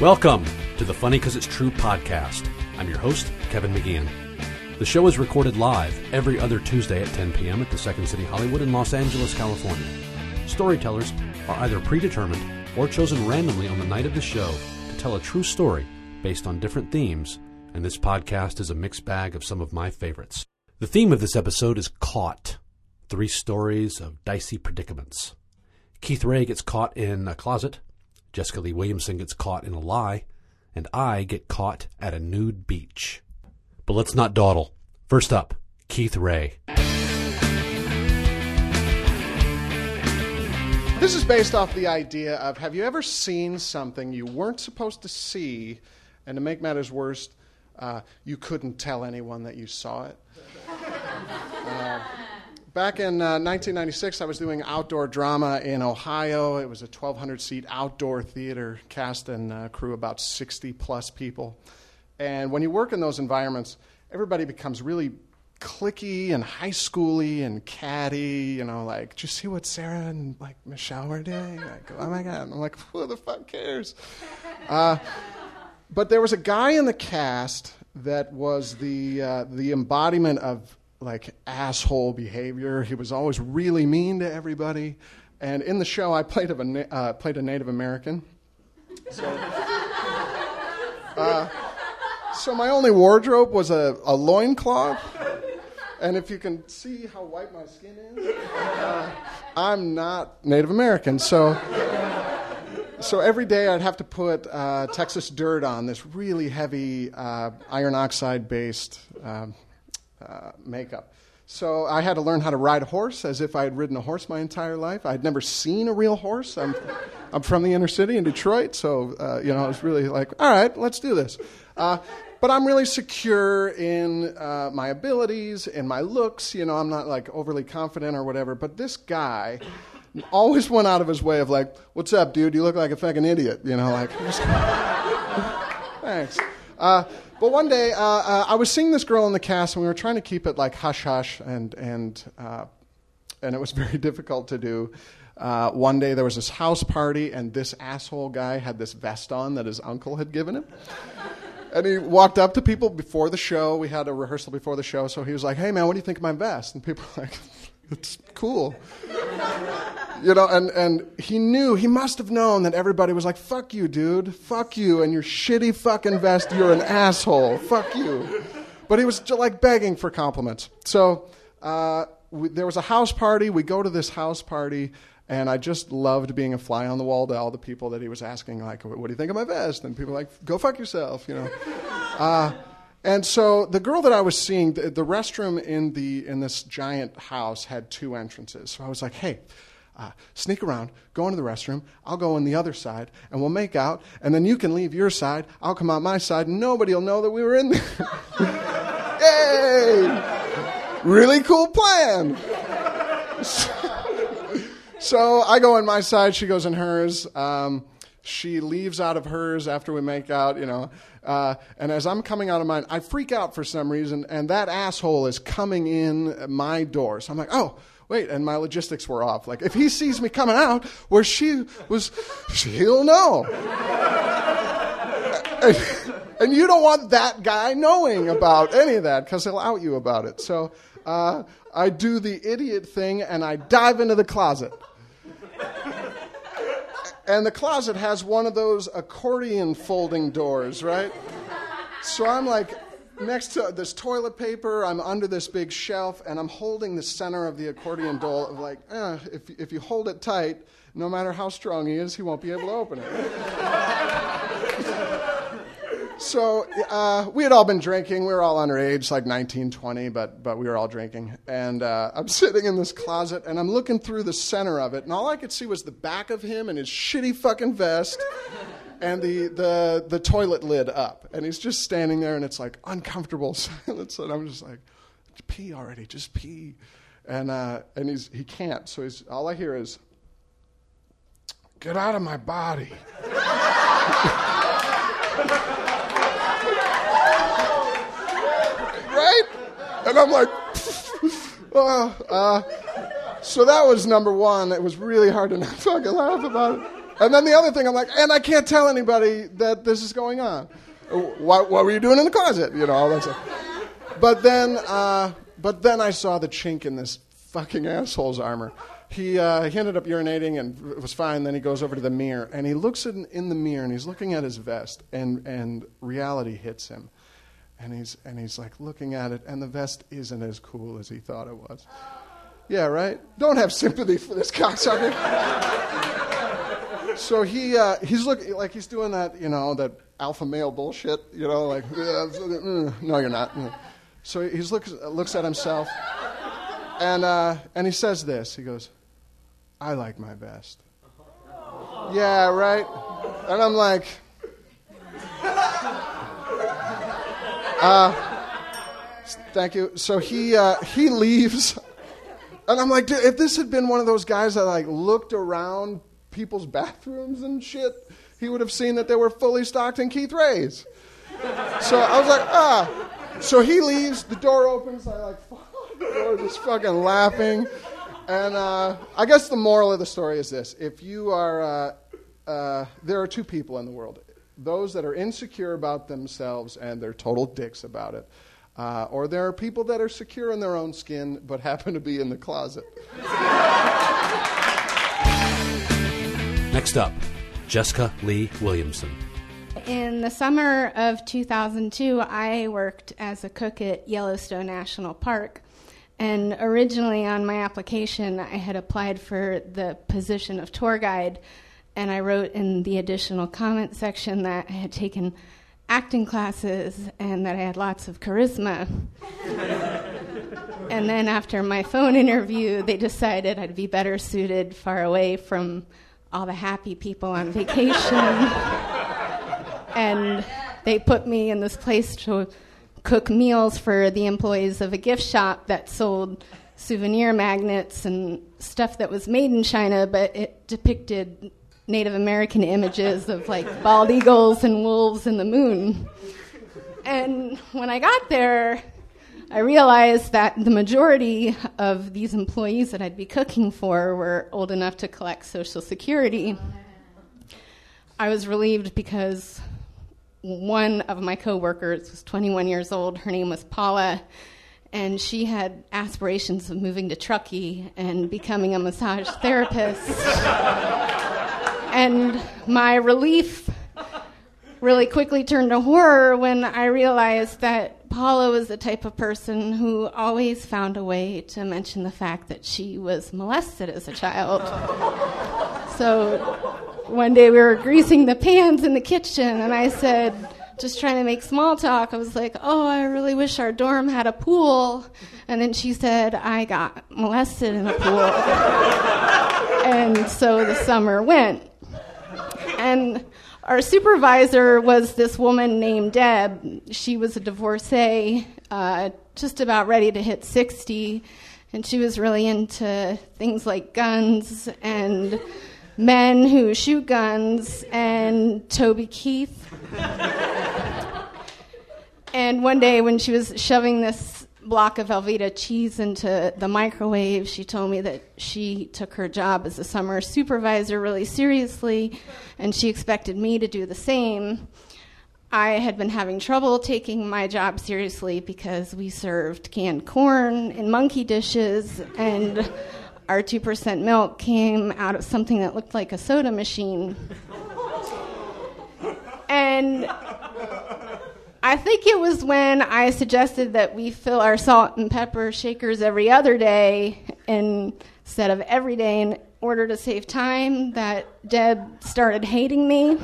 Welcome to the Funny Cause It's True podcast. I'm your host, Kevin McGeehan. The show is recorded live every other Tuesday at 10 p.m. at the Second City Hollywood in Los Angeles, California. Storytellers are either predetermined or chosen randomly on the night of the show to tell a true story based on different themes, and this podcast is a mixed bag of some of my favorites. The theme of this episode is Caught Three Stories of Dicey Predicaments. Keith Ray gets caught in a closet, Jessica Lee Williamson gets caught in a lie, and I get caught at a nude beach. But let's not dawdle. First up, Keith Ray. This is based off the idea of have you ever seen something you weren't supposed to see, and to make matters worse, uh, you couldn't tell anyone that you saw it? Uh, back in uh, 1996, I was doing outdoor drama in Ohio. It was a 1,200 seat outdoor theater, cast and uh, crew about 60 plus people. And when you work in those environments, everybody becomes really clicky and high schooly and catty, you know, like, did you see what Sarah and like Michelle were doing? Like, oh my God. I'm like, who the fuck cares? Uh, but there was a guy in the cast that was the, uh, the embodiment of like asshole behavior. He was always really mean to everybody. And in the show, I played, a, uh, played a Native American. So, uh, so my only wardrobe was a, a loincloth. And if you can see how white my skin is, uh, I'm not Native American. So, so every day I'd have to put uh, Texas dirt on this really heavy uh, iron oxide based uh, makeup. So I had to learn how to ride a horse as if I had ridden a horse my entire life. I'd never seen a real horse. I'm, I'm from the inner city in Detroit, so uh, you know I was really like, all right, let's do this. Uh, but I'm really secure in uh, my abilities, in my looks. You know, I'm not like overly confident or whatever. But this guy always went out of his way of like, "What's up, dude? You look like a fucking idiot." You know, like, thanks. Uh, but one day, uh, uh, I was seeing this girl in the cast, and we were trying to keep it like hush hush, and and uh, and it was very difficult to do. Uh, one day there was this house party, and this asshole guy had this vest on that his uncle had given him. and he walked up to people before the show. We had a rehearsal before the show, so he was like, "Hey man, what do you think of my vest?" And people were like, "It's cool." You know, and, and he knew, he must have known that everybody was like, fuck you, dude, fuck you, and your shitty fucking vest, you're an asshole, fuck you. But he was like begging for compliments. So uh, we, there was a house party. We go to this house party, and I just loved being a fly on the wall to all the people that he was asking, like, what do you think of my vest? And people were like, go fuck yourself, you know. Uh, and so the girl that I was seeing, the, the, restroom in the in this giant house had two entrances. So I was like, "Hey, uh, sneak around, go into the restroom. I'll go in the other side, and we'll make out. And then you can leave your side. I'll come out my side, and nobody will know that we were in there. Yay! Really cool plan. So, I go in my side. She goes in hers. Um, she leaves out of hers after we make out, you know. Uh, and as I'm coming out of mine, I freak out for some reason, and that asshole is coming in my door. So I'm like, oh wait, and my logistics were off. Like, if he sees me coming out where she was, he'll know. and, and, you don't want that guy knowing about any of that because he'll out you about it. So uh, I do the idiot thing and I dive into the closet. and the closet has one of those accordion folding doors, right? So I'm like, next to this toilet paper, I'm under this big shelf, and I'm holding the center of the accordion doll. Of like, eh, if if you hold it tight, no matter how strong he is, he won't be able to open it. so uh, we had all been drinking. We were all underage, like 19, 20, but but we were all drinking. And uh, I'm sitting in this closet, and I'm looking through the center of it, and all I could see was the back of him and his shitty fucking vest and the, the, the toilet lid up. And he's just standing there, and it's like uncomfortable silence. And I'm just like, pee already, just pee. And, uh, and he's, he can't. So he's, all I hear is, get out of my body. right? And I'm like, uh, uh, so that was number one. It was really hard to not fucking laugh about it. And then the other thing, I'm like, and I can't tell anybody that this is going on. What, what were you doing in the closet? You know, all that stuff. But then, uh, but then I saw the chink in this fucking asshole's armor. He, uh, he ended up urinating and was fine. Then he goes over to the mirror and he looks in, in the mirror and he's looking at his vest and, and reality hits him. And he's, and he's like looking at it and the vest isn't as cool as he thought it was. Yeah, right? Don't have sympathy for this cocksucker. so he, uh, he's looking like he's doing that, you know, that alpha male bullshit, you know, like, no, you're not. So he looks, looks at himself and, uh, and he says this. He goes, I like my vest. Yeah, right? And I'm like, uh, thank you. So he, uh, he leaves. And I'm like, dude, if this had been one of those guys that like looked around people's bathrooms and shit, he would have seen that they were fully stocked in Keith Rays. So I was like, ah. So he leaves, the door opens, I like, the door, just fucking laughing. And uh, I guess the moral of the story is this: if you are, uh, uh, there are two people in the world: those that are insecure about themselves and they're total dicks about it, uh, or there are people that are secure in their own skin but happen to be in the closet. Next up, Jessica Lee Williamson. In the summer of 2002, I worked as a cook at Yellowstone National Park. And originally on my application, I had applied for the position of tour guide, and I wrote in the additional comment section that I had taken acting classes and that I had lots of charisma. and then after my phone interview, they decided I'd be better suited far away from all the happy people on vacation. and they put me in this place to cook meals for the employees of a gift shop that sold souvenir magnets and stuff that was made in China, but it depicted Native American images of like bald eagles and wolves and the moon. And when I got there, I realized that the majority of these employees that I'd be cooking for were old enough to collect Social Security. I was relieved because one of my coworkers was 21 years old. Her name was Paula, and she had aspirations of moving to Truckee and becoming a massage therapist. and my relief really quickly turned to horror when I realized that Paula was the type of person who always found a way to mention the fact that she was molested as a child. so one day we were greasing the pans in the kitchen, and I said, just trying to make small talk, I was like, oh, I really wish our dorm had a pool. And then she said, I got molested in a pool. and so the summer went. And our supervisor was this woman named Deb. She was a divorcee, uh, just about ready to hit 60. And she was really into things like guns and men who shoot guns and Toby Keith. and one day when she was shoving this block of Velveeta cheese into the microwave, she told me that she took her job as a summer supervisor really seriously and she expected me to do the same. I had been having trouble taking my job seriously because we served canned corn in monkey dishes and our 2% milk came out of something that looked like a soda machine. and I think it was when I suggested that we fill our salt and pepper shakers every other day instead of every day in order to save time that Deb started hating me.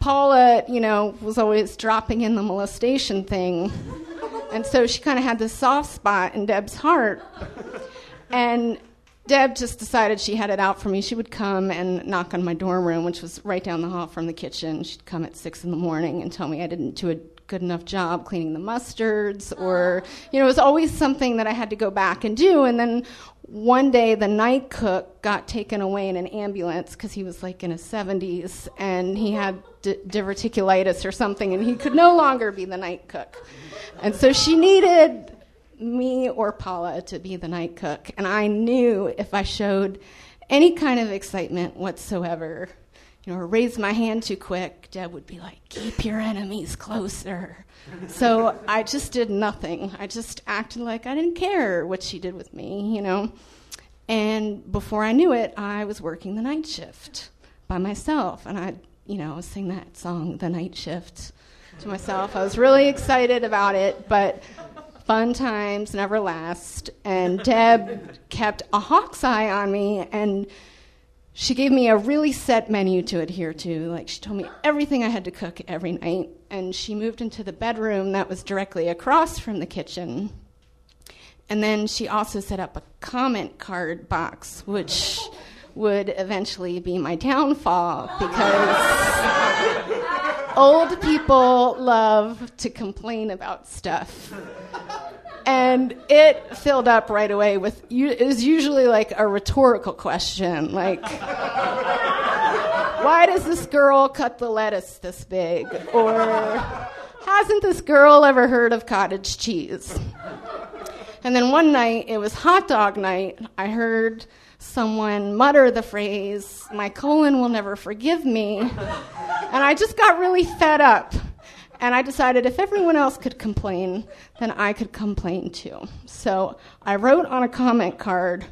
Paula, you know, was always dropping in the molestation thing. And so she kind of had this soft spot in Deb's heart. And Deb just decided she had it out for me. She would come and knock on my dorm room, which was right down the hall from the kitchen. She'd come at six in the morning and tell me I didn't do a good enough job cleaning the mustards, or, you know, it was always something that I had to go back and do. And then one day the night cook got taken away in an ambulance because he was like in his 70s and he had d- diverticulitis or something, and he could no longer be the night cook. And so she needed me or Paula to be the night cook. And I knew if I showed any kind of excitement whatsoever, you know, or raised my hand too quick, Deb would be like, keep your enemies closer. so I just did nothing. I just acted like I didn't care what she did with me, you know. And before I knew it, I was working the night shift by myself. And I, you know, sing that song, The Night Shift, to myself. I was really excited about it, but fun times never last. And Deb kept a hawk's eye on me, and she gave me a really set menu to adhere to. Like, she told me everything I had to cook every night. And she moved into the bedroom that was directly across from the kitchen. And then she also set up a comment card box, which would eventually be my downfall because old people love to complain about stuff. And it filled up right away with, it was usually like a rhetorical question, like, why does this girl cut the lettuce this big? Or, hasn't this girl ever heard of cottage cheese? And then one night, it was hot dog night. I heard someone mutter the phrase, My colon will never forgive me. And I just got really fed up. And I decided if everyone else could complain, then I could complain too. So I wrote on a comment card,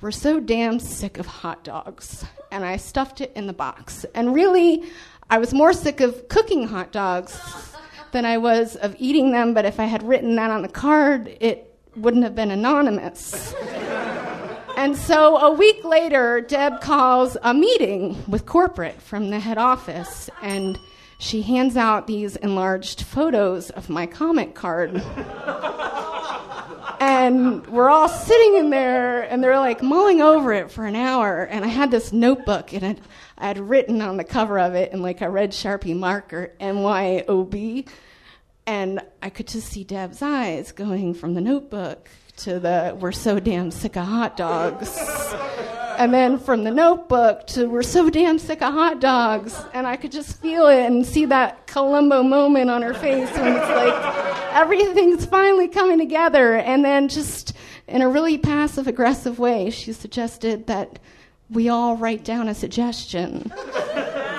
We're so damn sick of hot dogs. And I stuffed it in the box. And really, I was more sick of cooking hot dogs than I was of eating them. But if I had written that on the card, it wouldn't have been anonymous. And so a week later, Deb calls a meeting with corporate from the head office, and she hands out these enlarged photos of my comic card. and we're all sitting in there, and they're like mulling over it for an hour. And I had this notebook, and it, I had written on the cover of it in like a red Sharpie marker, MYOB. And I could just see Deb's eyes going from the notebook to the we're so damn sick of hot dogs. And then from the notebook to we're so damn sick of hot dogs. And I could just feel it and see that Columbo moment on her face when it's like everything's finally coming together. And then just in a really passive aggressive way, she suggested that we all write down a suggestion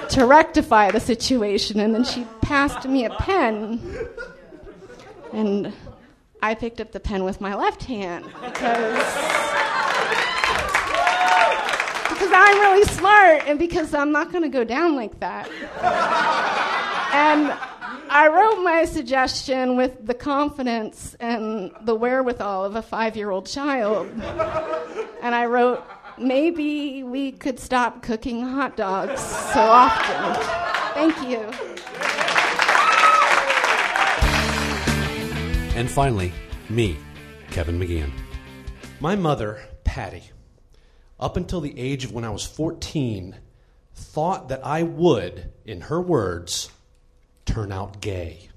to rectify the situation. And then she passed me a pen. And I picked up the pen with my left hand because because I'm really smart and because I'm not going to go down like that. and I wrote my suggestion with the confidence and the wherewithal of a 5-year-old child. and I wrote maybe we could stop cooking hot dogs so often. Thank you. And finally, me, Kevin McGeehan. My mother, Patty, up until the age of when I was 14, thought that I would, in her words, turn out gay.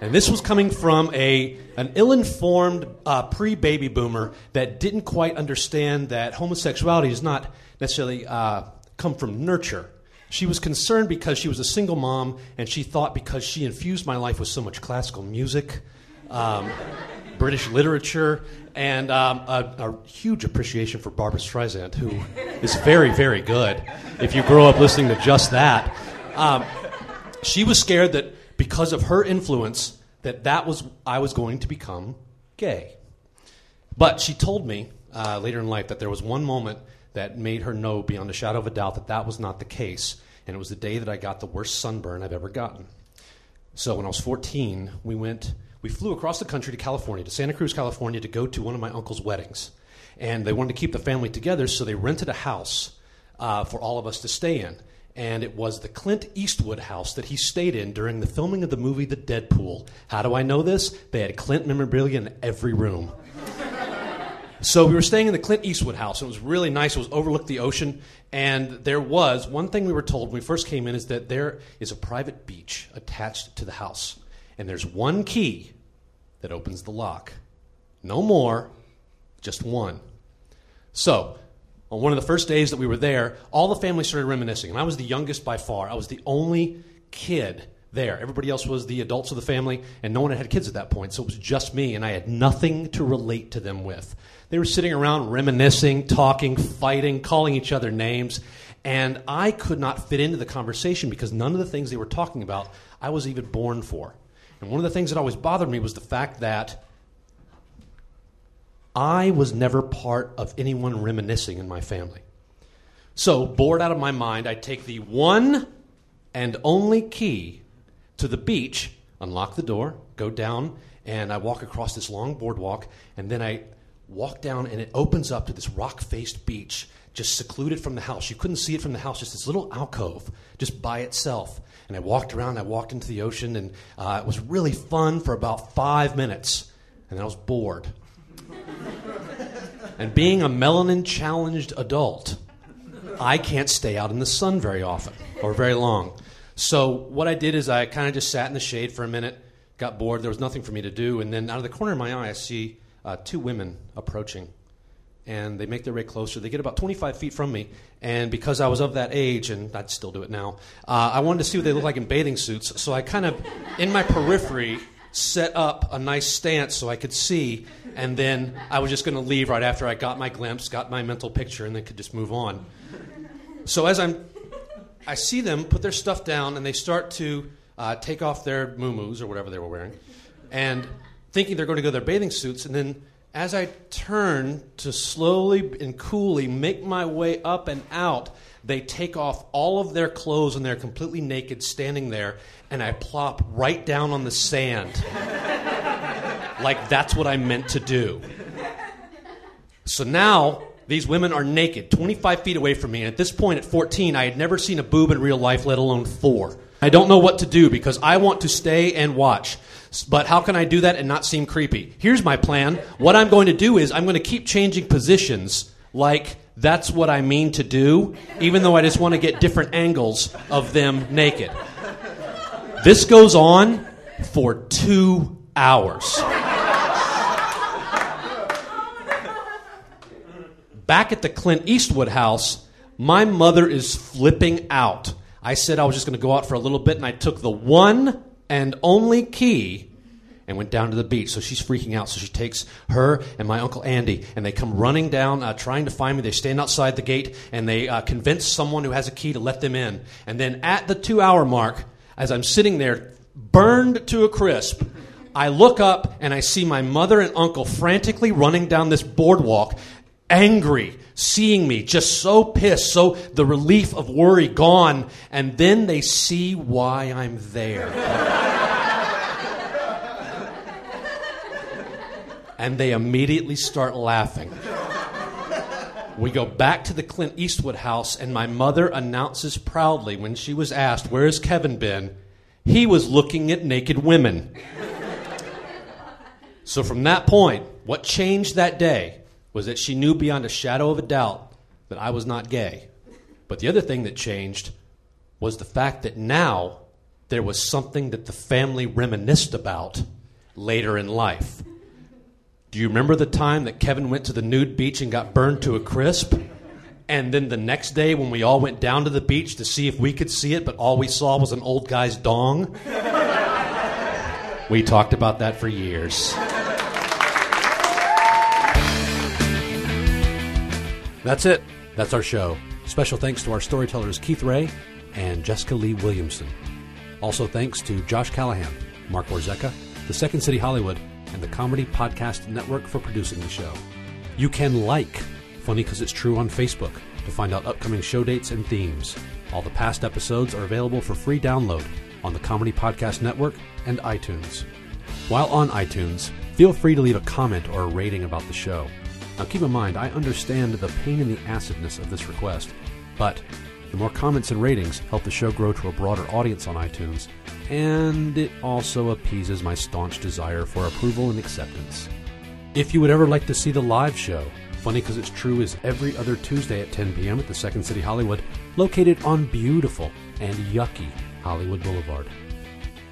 and this was coming from a, an ill informed uh, pre baby boomer that didn't quite understand that homosexuality does not necessarily uh, come from nurture she was concerned because she was a single mom, and she thought because she infused my life with so much classical music, um, British literature, and um, a, a, huge appreciation for Barbra Streisand, who is very, very good. If you grow up listening to just that, um, she was scared that because of her influence, that that was I was going to become gay. But she told me uh, later in life that there was one moment that made her know beyond a shadow of a doubt that that was not the case. And it was the day that I got the worst sunburn I've ever gotten. So when I was 14, we went, we flew across the country to California, to Santa Cruz, California, to go to one of my uncle's weddings. And they wanted to keep the family together, so they rented a house uh, for all of us to stay in. And it was the Clint Eastwood house that he stayed in during the filming of the movie The Dead Pool. How do I know this? They had Clint memorabilia in every room. So we were staying in the Clint Eastwood house. It was really nice. It was overlooked the ocean, and there was one thing we were told when we first came in is that there is a private beach attached to the house, and there's one key that opens the lock. No more, just one. So on one of the first days that we were there, all the family started reminiscing, and I was the youngest by far. I was the only kid there. Everybody else was the adults of the family, and no one had had kids at that point, so it was just me, and I had nothing to relate to them with. They were sitting around reminiscing, talking, fighting, calling each other names, and I could not fit into the conversation because none of the things they were talking about I was even born for. And one of the things that always bothered me was the fact that I was never part of anyone reminiscing in my family. So, bored out of my mind, I take the one and only key to the beach, unlock the door, go down, and I walk across this long boardwalk, and then I walk down, and it opens up to this rock faced beach, just secluded from the house. You couldn't see it from the house, just this little alcove, just by itself. And I walked around, I walked into the ocean, and uh, it was really fun for about five minutes, and I was bored. and being a melanin challenged adult, I can't stay out in the sun very often or very long. So what I did is I kind of just sat in the shade for a minute, got bored. There was nothing for me to do, and then out of the corner of my eye, I see uh, two women approaching, and they make their way closer. They get about 25 feet from me, and because I was of that age, and I'd still do it now, uh, I wanted to see what they look like in bathing suits. So I kind of, in my periphery, set up a nice stance so I could see, and then I was just going to leave right after I got my glimpse, got my mental picture, and then could just move on. So as I'm, I see them put their stuff down, and they start to uh, take off their muumuus or whatever they were wearing, and thinking they're going to go to their bathing suits, and then as I turn to slowly and coolly make my way up and out, they take off all of their clothes and they're completely naked standing there, and I plop right down on the sand. like that's what I meant to do. So now these women are naked, 25 feet away from me, and at this point at 14, I had never seen a boob in real life, let alone four. I don't know what to do because I want to stay and watch. But how can I do that and not seem creepy? Here's my plan. What I'm going to do is I'm going to keep changing positions like that's what I mean to do, even though I just want to get different angles of them naked. This goes on for two hours. Back at the Clint Eastwood house, my mother is flipping out. I said I was just going to go out for a little bit, and I took the one and only key and went down to the beach. So she's freaking out. So she takes her and my uncle Andy, and they come running down, uh, trying to find me. They stand outside the gate, and they uh, convince someone who has a key to let them in. And then at the two hour mark, as I'm sitting there, burned to a crisp, I look up and I see my mother and uncle frantically running down this boardwalk, angry, seeing me, just so pissed, so the relief of worry gone, and then they see why I'm there. and they immediately start laughing. We go back to the Clint Eastwood house, and my mother announces proudly when she was asked, Where has Kevin been? He was looking at naked women. so, from that point, what changed that day was that she knew beyond a shadow of a doubt that I was not gay. But the other thing that changed was the fact that now there was something that the family reminisced about later in life. Do you remember the time that Kevin went to the nude beach and got burned to a crisp? And then the next day, when we all went down to the beach to see if we could see it, but all we saw was an old guy's dong? we talked about that for years. That's it. That's our show. Special thanks to our storytellers Keith Ray and Jessica Lee Williamson. Also thanks to Josh Callahan, Mark Warzeka, the Second City Hollywood, and the Comedy Podcast Network for producing the show. You can like Funny Because It's True on Facebook to find out upcoming show dates and themes. All the past episodes are available for free download on the Comedy Podcast Network and iTunes. While on iTunes, feel free to leave a comment or a rating about the show. Now keep in mind, I understand the pain in the acidness of this request, but the more comments and ratings help the show grow to a broader audience on iTunes, and it also appeases my staunch desire for approval and acceptance. If you would ever like to see the live show, Funny Because It's True is every other Tuesday at 10 p.m. at the Second City Hollywood, located on beautiful and yucky Hollywood Boulevard.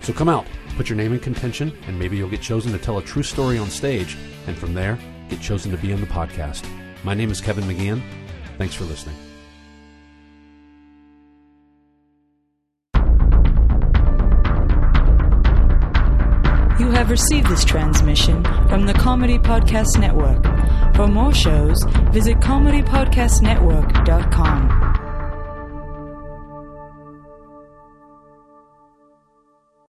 So come out, put your name in contention, and maybe you'll get chosen to tell a true story on stage, and from there, get chosen to be on the podcast. My name is Kevin McGeehan. Thanks for listening. You have received this transmission from the Comedy Podcast Network. For more shows, visit comedypodcastnetwork.com.